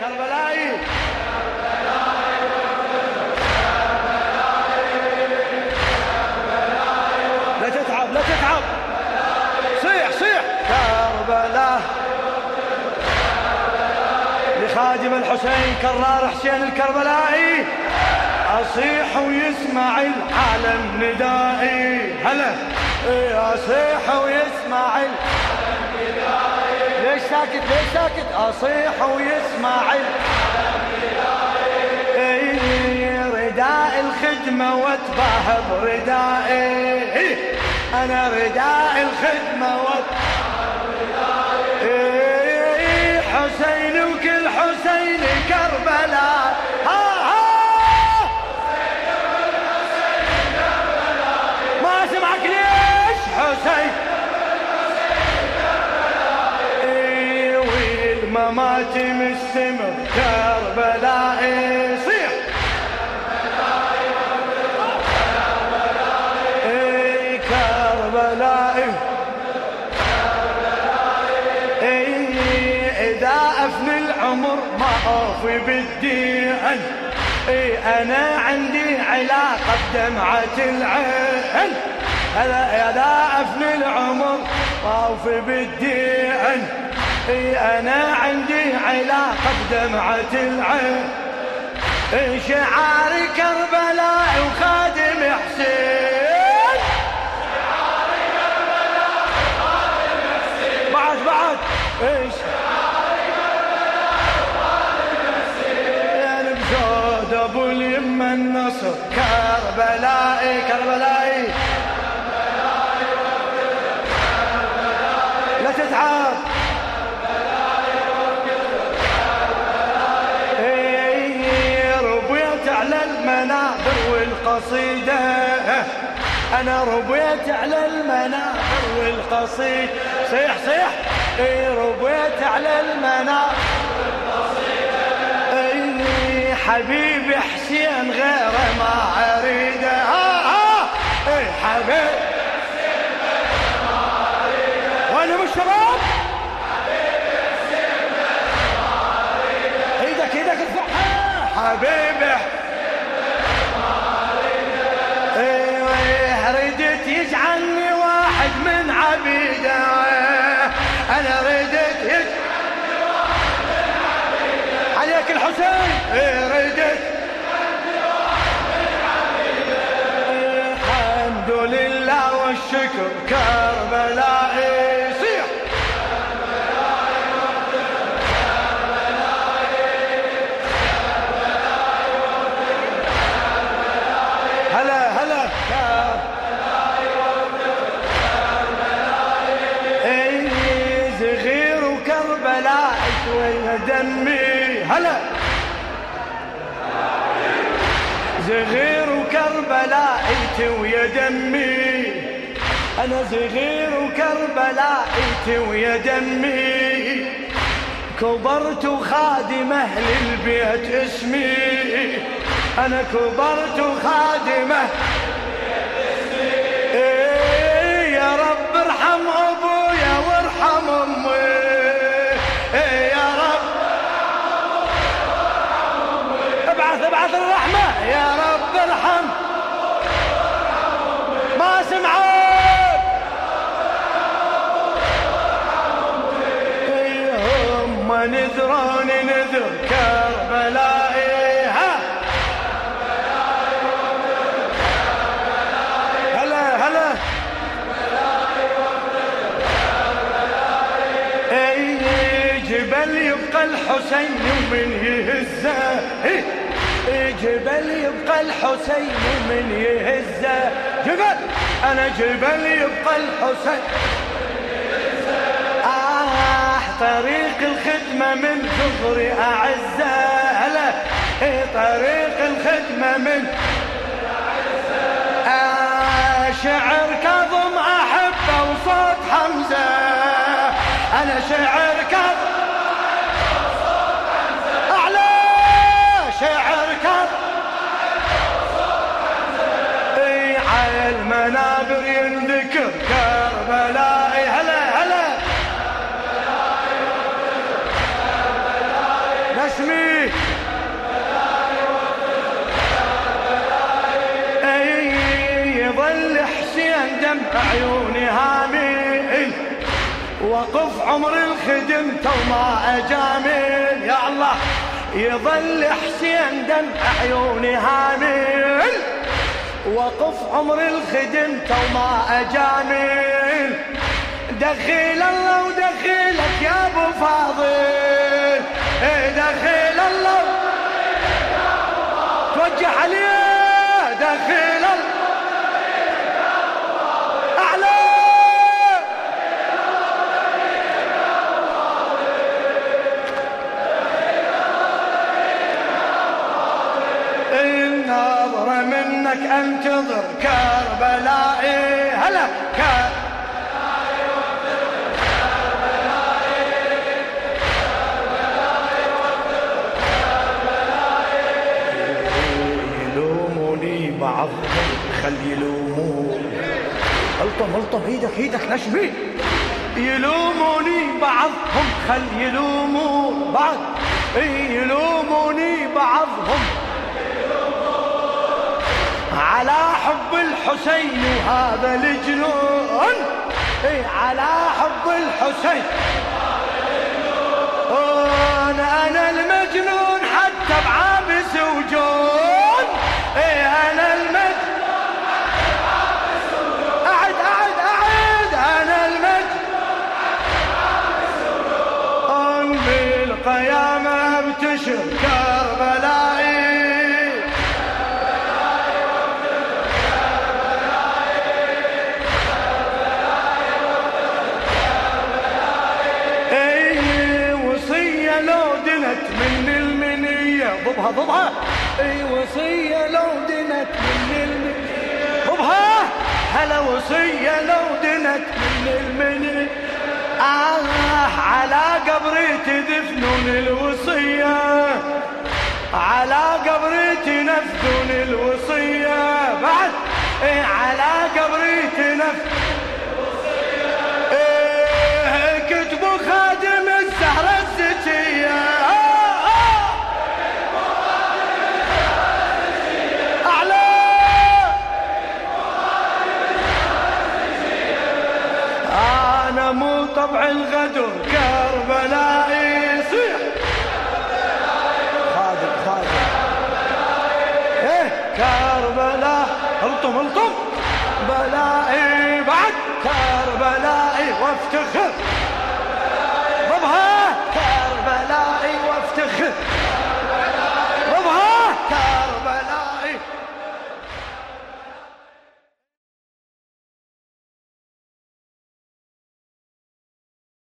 كربلائي. لا تتعب لا تتعب. صيح صيح. كربلاء لخادم الحسين كرار حسين الكربلائي. أصيح ويسمع العالم ندائي. هلا. أصيح ويسمع العالم ساكت ليش ساكت؟ أصيح ويسمع ندائي رداء الخدمة واتباهى بردائي أنا رداء الخدمة واتباهى بردائي حسين والممات مستمر كربلاء صيح إيه كربلاء إذا أفني العمر ما أوفي بالدين إيه أنا عندي علاقة بدمعة العين. هلا إذا أفني العمر ما أوفي بالدين أنا عندي علاقة بدمعة العين. إيه شعاري كربلاء وخادم حسين. بعد بعد. إيش؟ أبو اليمه النصر كربلائي كربلائي على المنابر والقصيدة. أنا ربيت على المنابر والقصيدة. صيح صيح. إيه ربيت على المنابر إيه حبيبي حسين غيره ما أريده. ها ها إيه حبيبي وين هم الشباب؟ إيدك إيدك ارفعها. حبيبي الحسين الحمد لله والشكر كربلائي صيح هلا هلا. وكربلاء دمي. هلا. صغير وكربلاء ويا دمي. أنا صغير وكربلاء ويا دمي. كبرت وخادم أهل البيت اسمي. أنا كبرت وخادمه إيه ابعث الرحمه يا رب ارحم ما سمعوك. إيه هم نذروني نذر كربلائي ها هلا. هلا اي جبل يبقى الحسين ومن يهزه. جبل يبقى الحسين ومن يهزه جبل! أنا جبل يبقى الحسين. آه طريق الخدمة من صغري أعزة هلا إيه طريق الخدمة من آه شعر كظم أحبه وصوت حمزة. أنا شعر كظم المنابر ينذكر كربلاء هلا هلا. نسمي أي يظل حسين دم عيوني هامي. وقف عمر الخدم تو ما أجامل. يا الله يظل حسين دم عيوني هامي. وقف عمر الخدم تو ما اجامل دخيل الله ودخيلك يا أبو فاضل. إيه، دخيل الله. توجه عليه دخيل الله. هلا كربلائي يلوموني بعضهم خل يلومون ألطم ألطم إيدك إيدك نشبي يلوموني بعضهم خل يلومون بعض يلوموني بعضهم على حب الحسين وهذا الجنون اي على حب الحسين. ضبها ضبها. أي وصية لو دنت من المنية. ضبها. هلا وصية لو دنت من المنية. آه على قبري تدفنون الوصية. على قبري تنفذون الوصية. بعد إيه على قبري تنفذون طبع الغدر كربلائي صيح خادم خادم. إيه كربلاء. الطم الطم بلائي بعد. كربلائي وافتخر.